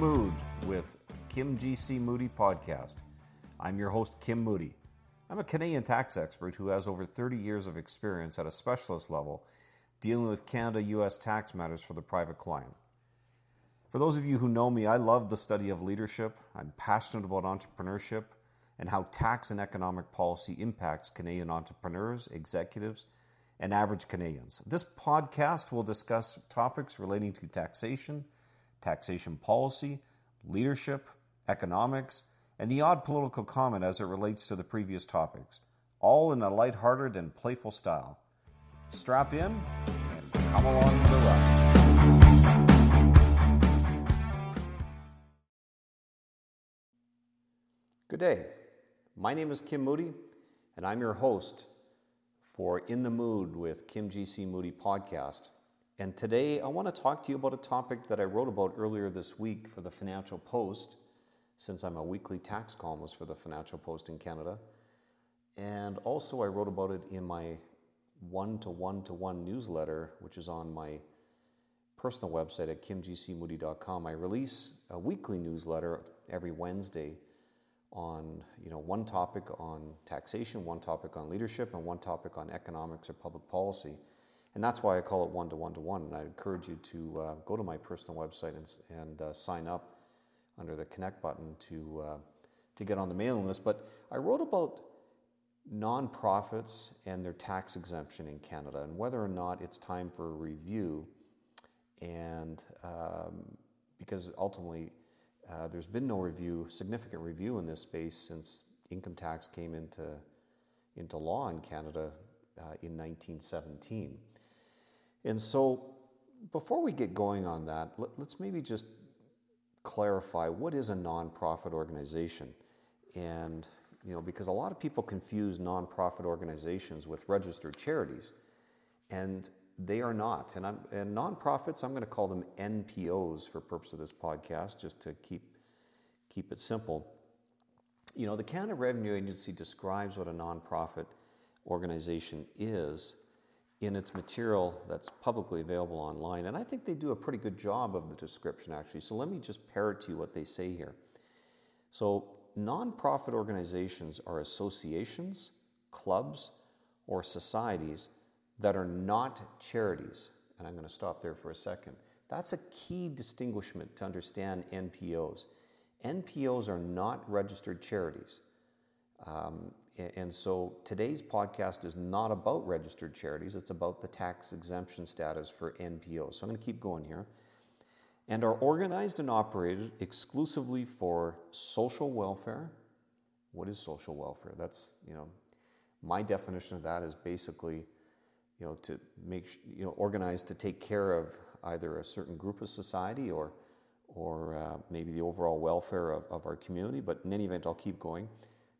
Mood with Kim GC Moody podcast. I'm your host, Kim Moody. I'm a Canadian tax expert who has over 30 years of experience at a specialist level dealing with Canada US tax matters for the private client. For those of you who know me, I love the study of leadership. I'm passionate about entrepreneurship and how tax and economic policy impacts Canadian entrepreneurs, executives, and average Canadians. This podcast will discuss topics relating to taxation, taxation policy, leadership, economics, and the odd political comment as it relates to the previous topics, all in a lighthearted and playful style. Strap in and come along for the ride. Good day. My name is Kim Moody, and I'm your host for In the Mood with Kim GC Moody podcast. And today I want to talk to you about a topic that I wrote about earlier this week for the Financial Post, since I'm a weekly tax columnist for the Financial Post in Canada. And also, I wrote about it in my one to one to one newsletter, which is on my personal website at kimgcmoody.com. I release a weekly newsletter every Wednesday on you know one topic on taxation, one topic on leadership, and one topic on economics or public policy. And that's why I call it one to one to one. And I encourage you to uh, go to my personal website and, and uh, sign up under the connect button to, uh, to get on the mailing list. But I wrote about nonprofits and their tax exemption in Canada and whether or not it's time for a review. And um, because ultimately, uh, there's been no review, significant review in this space since income tax came into, into law in Canada uh, in 1917. And so, before we get going on that, let, us maybe just clarify what is a nonprofit organization. And, you know, because a lot of people confuse nonprofit organizations with registered charities, and they are not. And, I'm, and nonprofits, I'm going to call them NPOs for purpose of this podcast, just to keep, keep it simple. You know, the Canada Revenue Agency describes what a nonprofit organization is in its material that's publicly available online. And I think they do a pretty good job of the description, actually. So let me just parrot to you what they say here. So, nonprofit organizations are associations, clubs, or societies that are not charities. And I'm going to stop there for a second. That's a key distinguishment to understand NPOs. NPOs are not registered charities. Um, and so today's podcast is not about registered charities, it's about the tax exemption status for NPOs. So I'm going to keep going here. And are organized and operated exclusively for social welfare. What is social welfare? That's, you know, my definition of that is basically, you know, to make, you know, organized to take care of either a certain group of society or, or uh, maybe the overall welfare of, of our community. But in any event, I'll keep going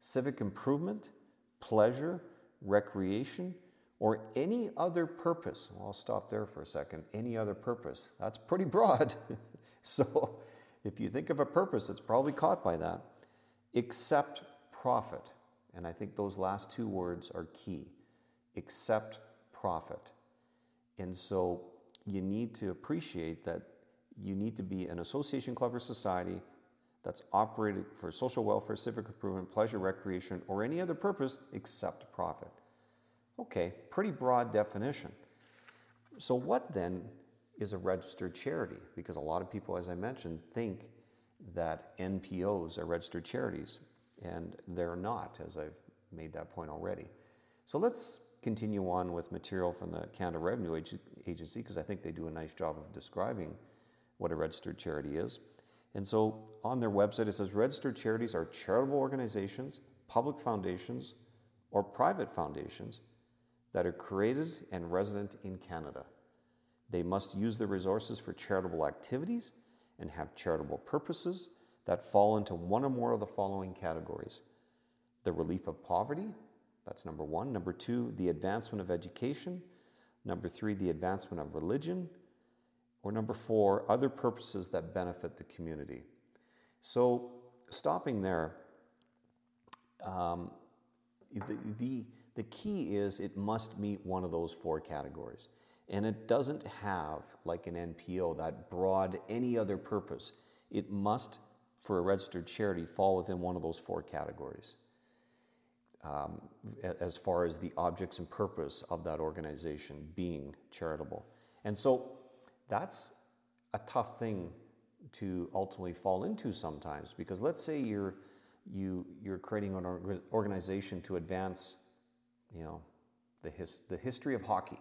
civic improvement, pleasure, recreation, or any other purpose. Well, I'll stop there for a second. Any other purpose. That's pretty broad. so if you think of a purpose, it's probably caught by that. Except profit. And I think those last two words are key. Except profit. And so you need to appreciate that you need to be an association, club, or society that's operated for social welfare, civic improvement, pleasure, recreation, or any other purpose except profit. Okay, pretty broad definition. So, what then is a registered charity? Because a lot of people, as I mentioned, think that NPOs are registered charities, and they're not, as I've made that point already. So, let's continue on with material from the Canada Revenue Agency because I think they do a nice job of describing what a registered charity is. And so on their website, it says registered charities are charitable organizations, public foundations, or private foundations that are created and resident in Canada. They must use the resources for charitable activities and have charitable purposes that fall into one or more of the following categories the relief of poverty, that's number one. Number two, the advancement of education. Number three, the advancement of religion. Or number four, other purposes that benefit the community. So, stopping there, um, the, the, the key is it must meet one of those four categories. And it doesn't have, like an NPO, that broad any other purpose. it must, for a registered charity, fall within one of those four categories um, as far as the objects and purpose of that organization being charitable. And so that's a tough thing to ultimately fall into sometimes because let's say you're you you're creating an organization to advance you know the his, the history of hockey.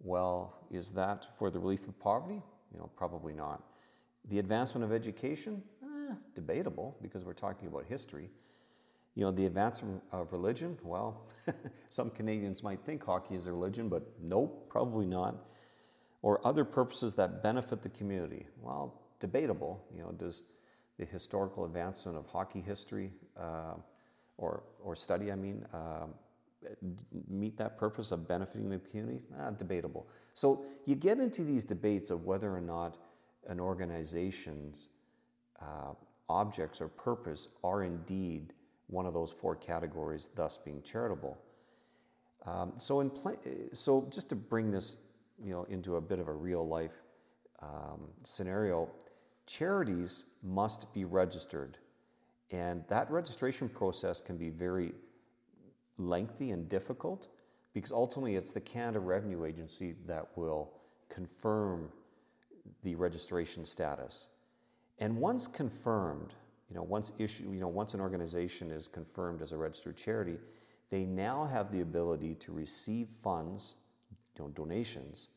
Well is that for the relief of poverty? You know probably not. The advancement of education? Eh, debatable because we're talking about history. You know, the advancement of religion, well, some Canadians might think hockey is a religion, but nope, probably not. Or other purposes that benefit the community, well, debatable. You know, does the historical advancement of hockey history uh, or, or study, I mean, uh, meet that purpose of benefiting the community? Ah, debatable. So you get into these debates of whether or not an organization's uh, objects or purpose are indeed one of those four categories, thus being charitable. Um, so, in pl- so just to bring this, you know, into a bit of a real life um, scenario, charities must be registered, and that registration process can be very lengthy and difficult because ultimately it's the Canada Revenue Agency that will confirm the registration status. And once confirmed, you know, once issue, you know, once an organization is confirmed as a registered charity, they now have the ability to receive funds, you know, donations,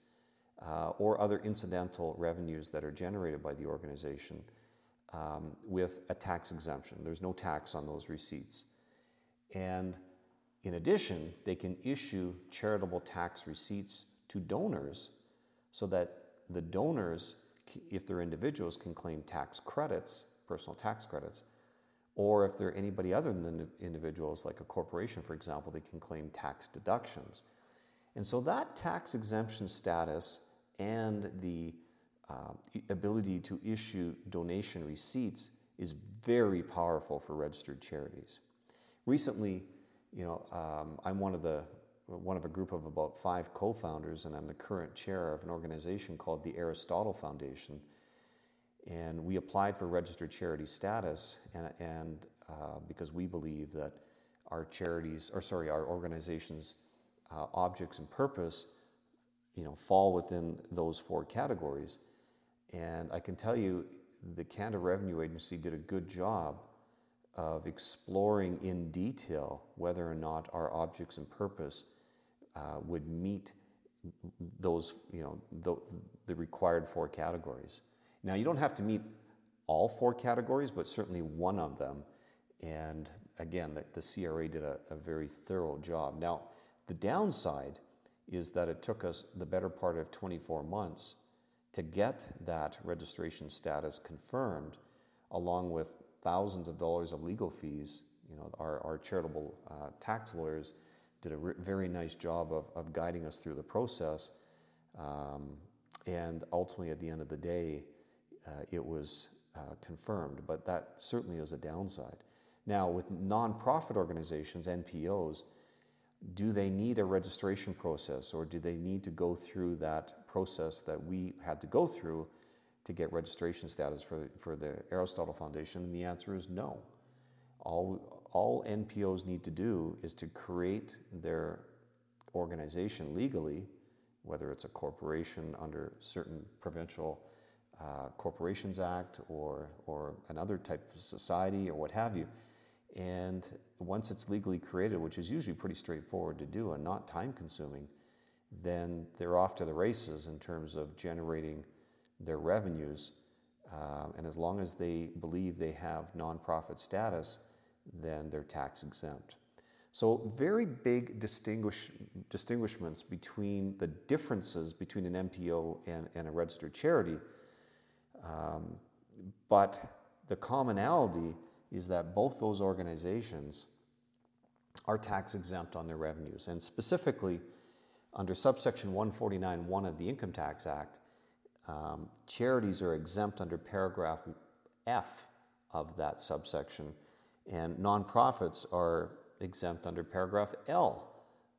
uh, or other incidental revenues that are generated by the organization um, with a tax exemption. There's no tax on those receipts. And in addition, they can issue charitable tax receipts to donors so that the donors, if they're individuals, can claim tax credits personal tax credits. Or if they're anybody other than individuals, like a corporation, for example, they can claim tax deductions. And so that tax exemption status and the uh, ability to issue donation receipts is very powerful for registered charities. Recently, you know, um, I'm one of the one of a group of about five co-founders, and I'm the current chair of an organization called the Aristotle Foundation, and we applied for registered charity status, and, and uh, because we believe that our charities, or sorry, our organizations' uh, objects and purpose, you know, fall within those four categories. And I can tell you, the Canada Revenue Agency did a good job of exploring in detail whether or not our objects and purpose uh, would meet those, you know, the, the required four categories. Now, you don't have to meet all four categories, but certainly one of them. And again, the, the CRA did a, a very thorough job. Now, the downside is that it took us the better part of 24 months to get that registration status confirmed, along with thousands of dollars of legal fees. You know, our, our charitable uh, tax lawyers did a very nice job of, of guiding us through the process. Um, and ultimately, at the end of the day, uh, it was uh, confirmed, but that certainly is a downside. Now, with nonprofit organizations, NPOs, do they need a registration process or do they need to go through that process that we had to go through to get registration status for the, for the Aristotle Foundation? And the answer is no. All, all NPOs need to do is to create their organization legally, whether it's a corporation under certain provincial uh, Corporations Act or, or another type of society or what have you. And once it's legally created, which is usually pretty straightforward to do and not time consuming, then they're off to the races in terms of generating their revenues. Uh, and as long as they believe they have nonprofit status, then they're tax exempt. So, very big distinguish, distinguishments between the differences between an NPO and, and a registered charity um, but the commonality is that both those organizations are tax exempt on their revenues. And specifically, under subsection 149.1 of the Income Tax Act, um, charities are exempt under paragraph F of that subsection, and nonprofits are exempt under paragraph L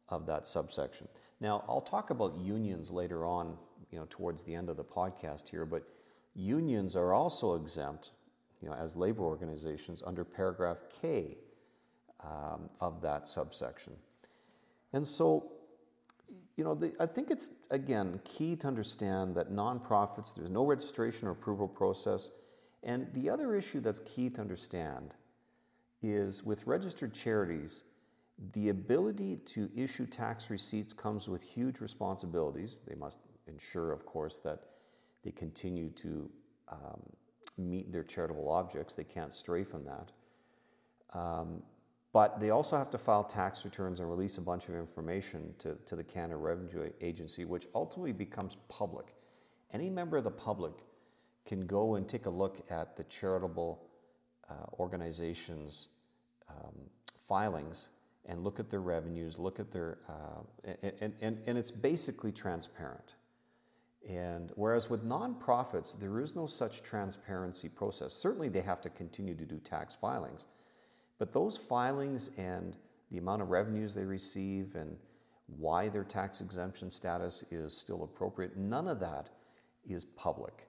of that subsection. Now, I'll talk about unions later on, you know, towards the end of the podcast here, but unions are also exempt, you know, as labor organizations under paragraph K um, of that subsection. And so, you know, the, I think it's, again, key to understand that nonprofits, there's no registration or approval process. And the other issue that's key to understand is with registered charities, the ability to issue tax receipts comes with huge responsibilities. They must ensure, of course, that they continue to um, meet their charitable objects. They can't stray from that. Um, but they also have to file tax returns and release a bunch of information to, to the Canada Revenue Agency, which ultimately becomes public. Any member of the public can go and take a look at the charitable uh, organization's um, filings and look at their revenues, look at their, uh, and, and, and it's basically transparent. And whereas with nonprofits, there is no such transparency process. Certainly, they have to continue to do tax filings, but those filings and the amount of revenues they receive and why their tax exemption status is still appropriate, none of that is public.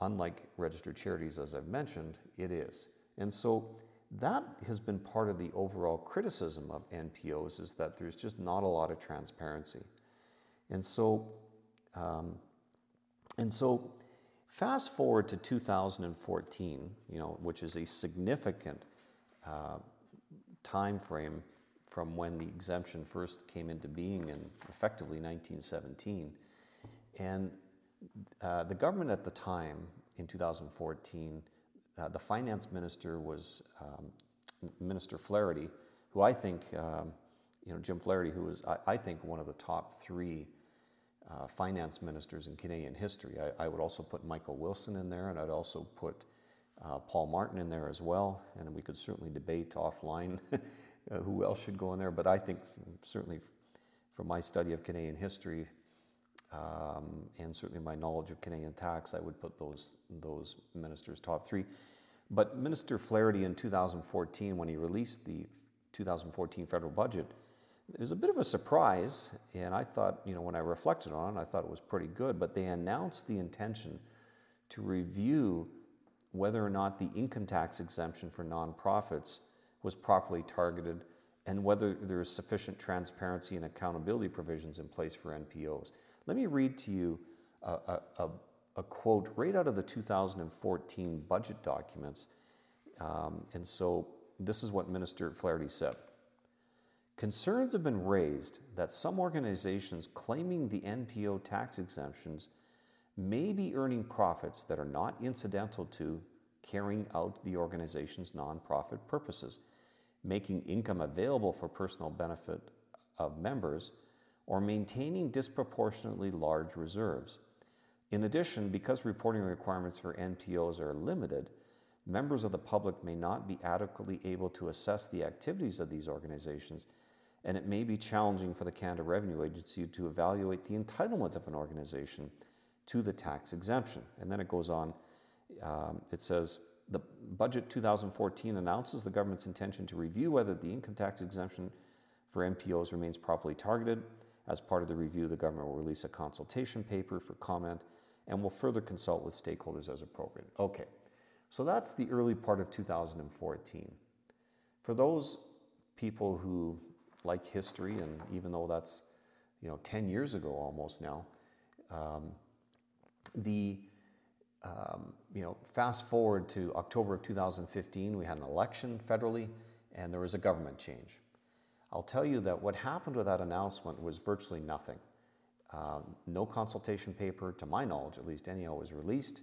Unlike registered charities, as I've mentioned, it is. And so that has been part of the overall criticism of NPOs is that there's just not a lot of transparency. And so, um, and so fast forward to 2014, you know, which is a significant uh, time frame from when the exemption first came into being in effectively 1917. And uh, the government at the time in 2014 uh, the finance minister was um, Minister Flaherty, who I think, um, you know, Jim Flaherty, who was, I, I think, one of the top three uh, finance ministers in Canadian history. I, I, would also put Michael Wilson in there, and I'd also put uh, Paul Martin in there as well. And we could certainly debate offline uh, who else should go in there. But I think, certainly, from my study of Canadian history, um, and certainly my knowledge of Canadian tax, I would put those, those ministers top three. But Minister Flaherty in 2014, when he released the 2014 federal budget, it was a bit of a surprise, and I thought, you know, when I reflected on it, I thought it was pretty good. But they announced the intention to review whether or not the income tax exemption for nonprofits was properly targeted and whether there is sufficient transparency and accountability provisions in place for NPOs. Let me read to you a, a, a, quote right out of the 2014 budget documents. Um, and so this is what Minister Flaherty said. Concerns have been raised that some organizations claiming the NPO tax exemptions may be earning profits that are not incidental to carrying out the organization's nonprofit purposes, making income available for personal benefit of members, or maintaining disproportionately large reserves. In addition, because reporting requirements for NPOs are limited, members of the public may not be adequately able to assess the activities of these organizations, and it may be challenging for the Canada Revenue Agency to evaluate the entitlement of an organization to the tax exemption. And then it goes on, um, it says, the budget 2014 announces the government's intention to review whether the income tax exemption for NPOs remains properly targeted as part of the review, the government will release a consultation paper for comment and will further consult with stakeholders as appropriate. Okay, so that's the early part of 2014. For those people who like history, and even though that's you know 10 years ago almost now, um, the um, you know fast forward to October of 2015, we had an election federally, and there was a government change. I'll tell you that what happened with that announcement was virtually nothing. Um, no consultation paper, to my knowledge at least, anyhow, was released,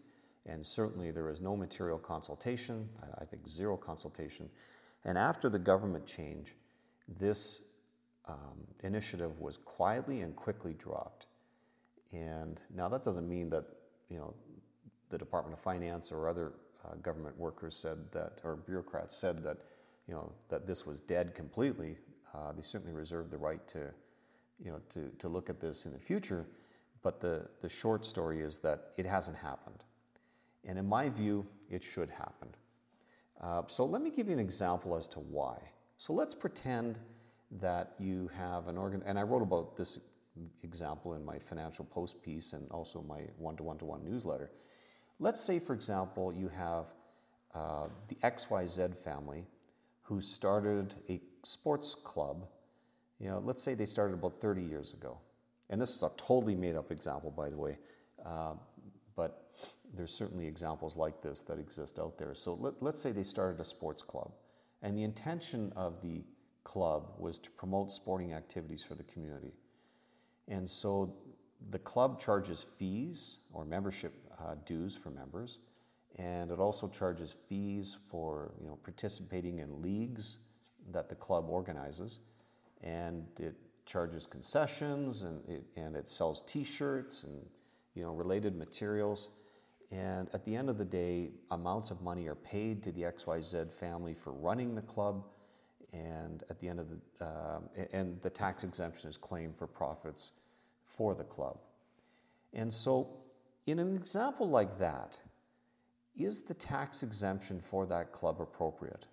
and certainly there was no material consultation, I, think zero consultation. And after the government change, this um, initiative was quietly and quickly dropped. And now that doesn't mean that, you know, the Department of Finance or other uh, government workers said that, or bureaucrats said that, you know, that this was dead completely. Uh, they certainly reserved the right to, you know, to, to look at this in the future. But the, the short story is that it hasn't happened. And in my view, it should happen. Uh, so let me give you an example as to why. So let's pretend that you have an organ, and I wrote about this example in my Financial Post piece and also my one to one to one newsletter. let's say, for example, you have uh, the XYZ family who started a sports club. You know, let's say they started about 30 years ago. And this is a totally made up example, by the way. Uh, but there's certainly examples like this that exist out there. So let, let's say they started a sports club, and the intention of the club was to promote sporting activities for the community. And so the club charges fees or membership uh, dues for members, and it also charges fees for you know participating in leagues that the club organizes, and it charges concessions and it, and it sells T-shirts and you know related materials. And at the end of the day, amounts of money are paid to the XYZ family for running the club. And at the end of the, uh, and the tax exemption is claimed for profits for the club. And so, in an example like that, is the tax exemption for that club appropriate?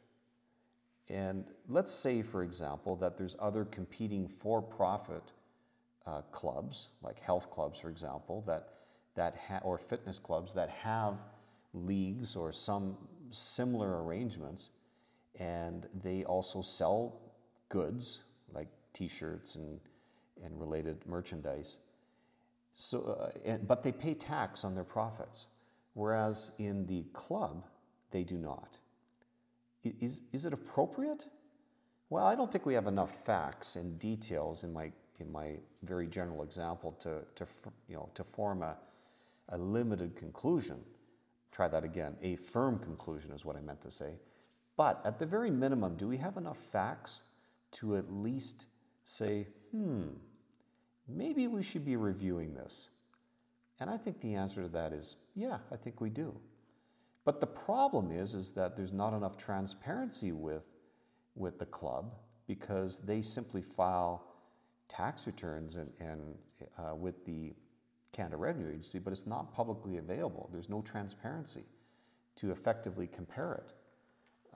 And let's say, for example, that there's other competing for profit uh, clubs, like health clubs, for example, that that ha- or fitness clubs that have leagues or some similar arrangements, and they also sell goods like T-shirts and and related merchandise. So, uh, and, but they pay tax on their profits, whereas in the club they do not. Is, is it appropriate? Well, I don't think we have enough facts and details in my, in my very general example to, to, you know, to form a, a limited conclusion. Try that again. A firm conclusion is what I meant to say. But at the very minimum, do we have enough facts to at least say, hmm, maybe we should be reviewing this? And I think the answer to that is, yeah, I think we do. But the problem is, is that there's not enough transparency with, with the club because they simply file tax returns and, and uh, with the Canada Revenue Agency, but it's not publicly available. There's no transparency to effectively compare it.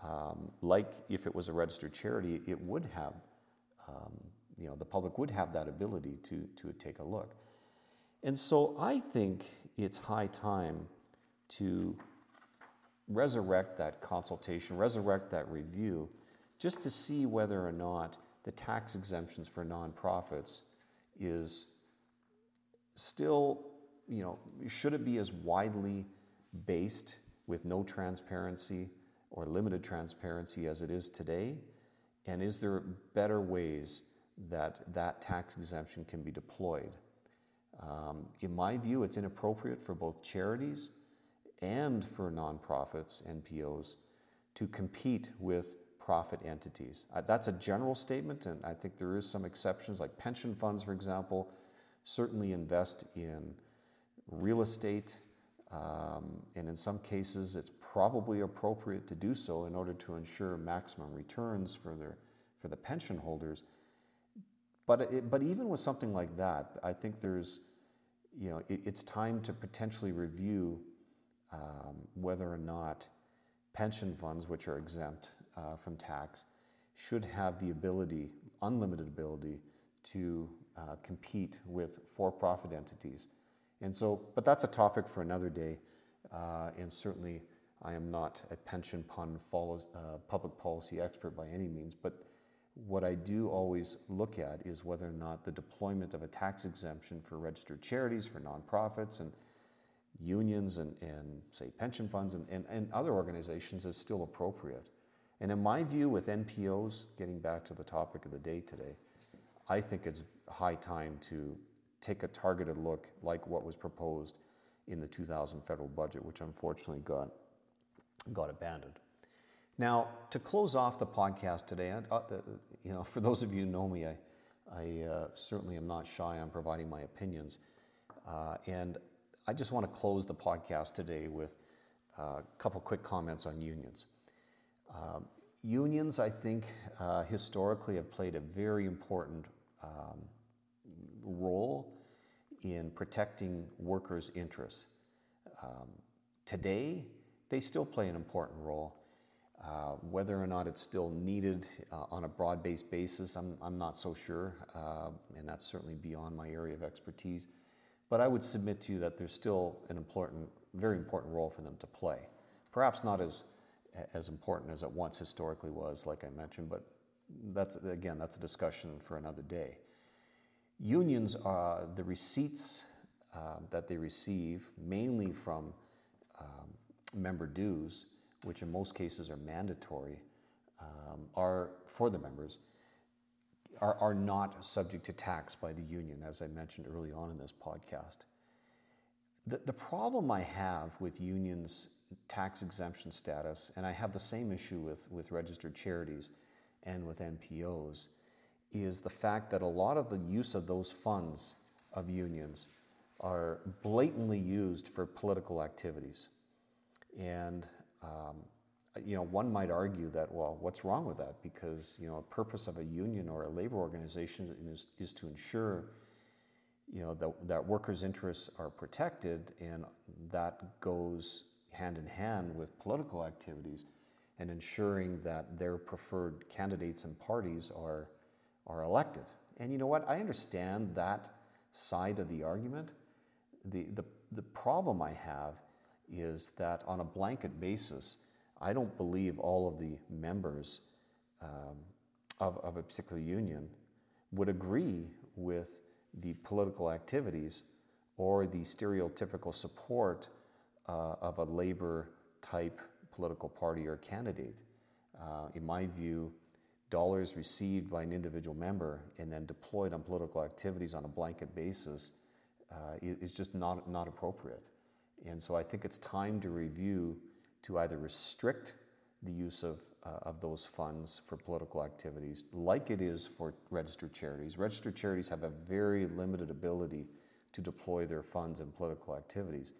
Um, like if it was a registered charity, it would have, um, you know, the public would have that ability to, to take a look. And so I think it's high time to resurrect that consultation, resurrect that review, just to see whether or not the tax exemptions for nonprofits is still, you know, should it be as widely based with no transparency or limited transparency as it is today? And is there better ways that that tax exemption can be deployed? Um, in my view, it's inappropriate for both charities and for nonprofits, NPOs, to compete with profit entities. Uh, that's a general statement, and I think there is some exceptions, like pension funds, for example, certainly invest in real estate, um, and in some cases, it's probably appropriate to do so in order to ensure maximum returns for their for the pension holders. But it, but even with something like that, I think there's you know it, it's time to potentially review um, whether or not pension funds, which are exempt uh, from tax, should have the ability, unlimited ability, to uh, compete with for profit entities. And so, but that's a topic for another day. Uh, and certainly, I am not a pension fund follows, uh, public policy expert by any means. But what I do always look at is whether or not the deployment of a tax exemption for registered charities, for nonprofits, and unions and, and say pension funds and, and, and other organizations is still appropriate. And in my view, with NPOs, getting back to the topic of the day today, I think it's high time to take a targeted look like what was proposed in the 2000 federal budget, which unfortunately got, got abandoned. Now, to close off the podcast today, uh, you know, for those of you who know me, I, I uh, certainly am not shy on providing my opinions. Uh, and I just want to close the podcast today with a couple quick comments on unions. Um, unions, I think, uh, historically have played a very important um, role in protecting workers' interests. Um, today, they still play an important role. Uh, whether or not it's still needed uh, on a broad based basis, I'm, I'm not so sure, uh, and that's certainly beyond my area of expertise. But I would submit to you that there's still an important very important role for them to play. Perhaps not as as important as it once historically was, like I mentioned, but that's again that's a discussion for another day. Unions, are the receipts uh, that they receive, mainly from um, member dues, which in most cases are mandatory, um, are for the members, are, are not subject to tax by the union, as I mentioned early on in this podcast. The, the problem I have with unions' tax exemption status, and I have the same issue with, with registered charities and with NPOs, is the fact that a lot of the use of those funds of unions are blatantly used for political activities. And um, you know, one might argue that, well, what's wrong with that? Because you know, a purpose of a union or a labor organization is, is to ensure, you know, that, that workers' interests are protected, and that goes hand in hand with political activities and ensuring that their preferred candidates and parties are are elected. And you know what? I understand that side of the argument. The, the, the problem I have is that on a blanket basis, I don't believe all of the members um, of, of a particular union would agree with the political activities or the stereotypical support uh, of a labor type political party or candidate. Uh, in my view, dollars received by an individual member and then deployed on political activities on a blanket basis uh, is just not, not appropriate. And so I think it's time to review to either restrict the use of, uh, of those funds for political activities, like it is for registered charities. Registered charities have a very limited ability to deploy their funds in political activities,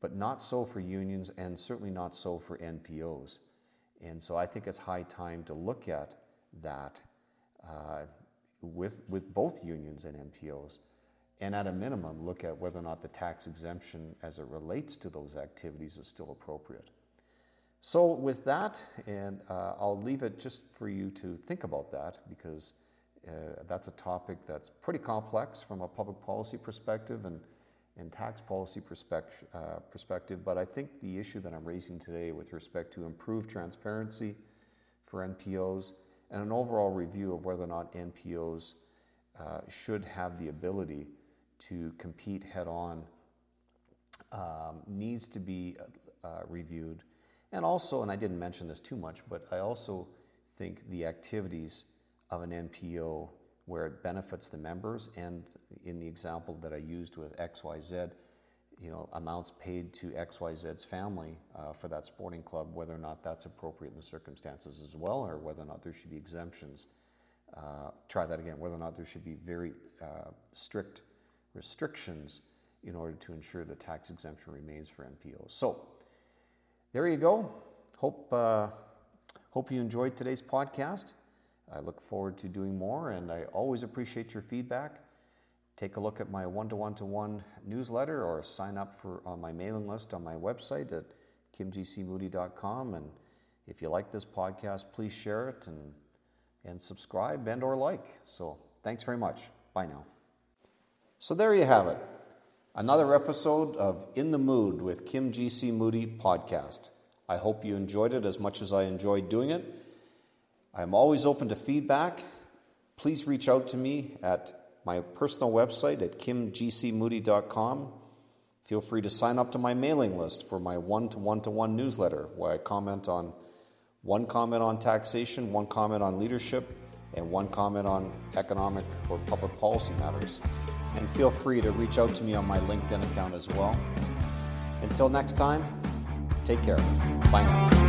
but not so for unions and certainly not so for NPOs. And so I think it's high time to look at that uh, with, with both unions and NPOs. And at a minimum, look at whether or not the tax exemption as it relates to those activities is still appropriate. So, with that, and uh, I'll leave it just for you to think about that because uh, that's a topic that's pretty complex from a public policy perspective and, and tax policy perspective, uh, perspective. But I think the issue that I'm raising today with respect to improved transparency for NPOs and an overall review of whether or not NPOs uh, should have the ability to compete head on um, needs to be uh, reviewed. And also, and I didn't mention this too much, but I also think the activities of an NPO where it benefits the members, and in the example that I used with XYZ, you know, amounts paid to XYZ's family uh, for that sporting club, whether or not that's appropriate in the circumstances as well, or whether or not there should be exemptions. Uh, try that again, whether or not there should be very uh, strict restrictions in order to ensure the tax exemption remains for NPOs. So, there you go. Hope, uh, hope you enjoyed today's podcast. I look forward to doing more, and I always appreciate your feedback take a look at my one to one to one newsletter or sign up for on my mailing list on my website at kimgcmoody.com. And if you like this podcast, please share it and and subscribe and or like. So thanks very much. Bye now. So there you have it. Another episode of In the Mood with Kim GC Moody podcast. I hope you enjoyed it as much as I enjoyed doing it. I'm always open to feedback. Please reach out to me at my personal website at kimgcmoody.com. Feel free to sign up to my mailing list for my one to one to one newsletter where I comment on one comment on taxation, one comment on leadership, and one comment on economic or public policy matters. And feel free to reach out to me on my LinkedIn account as well. Until next time, take care. Bye now.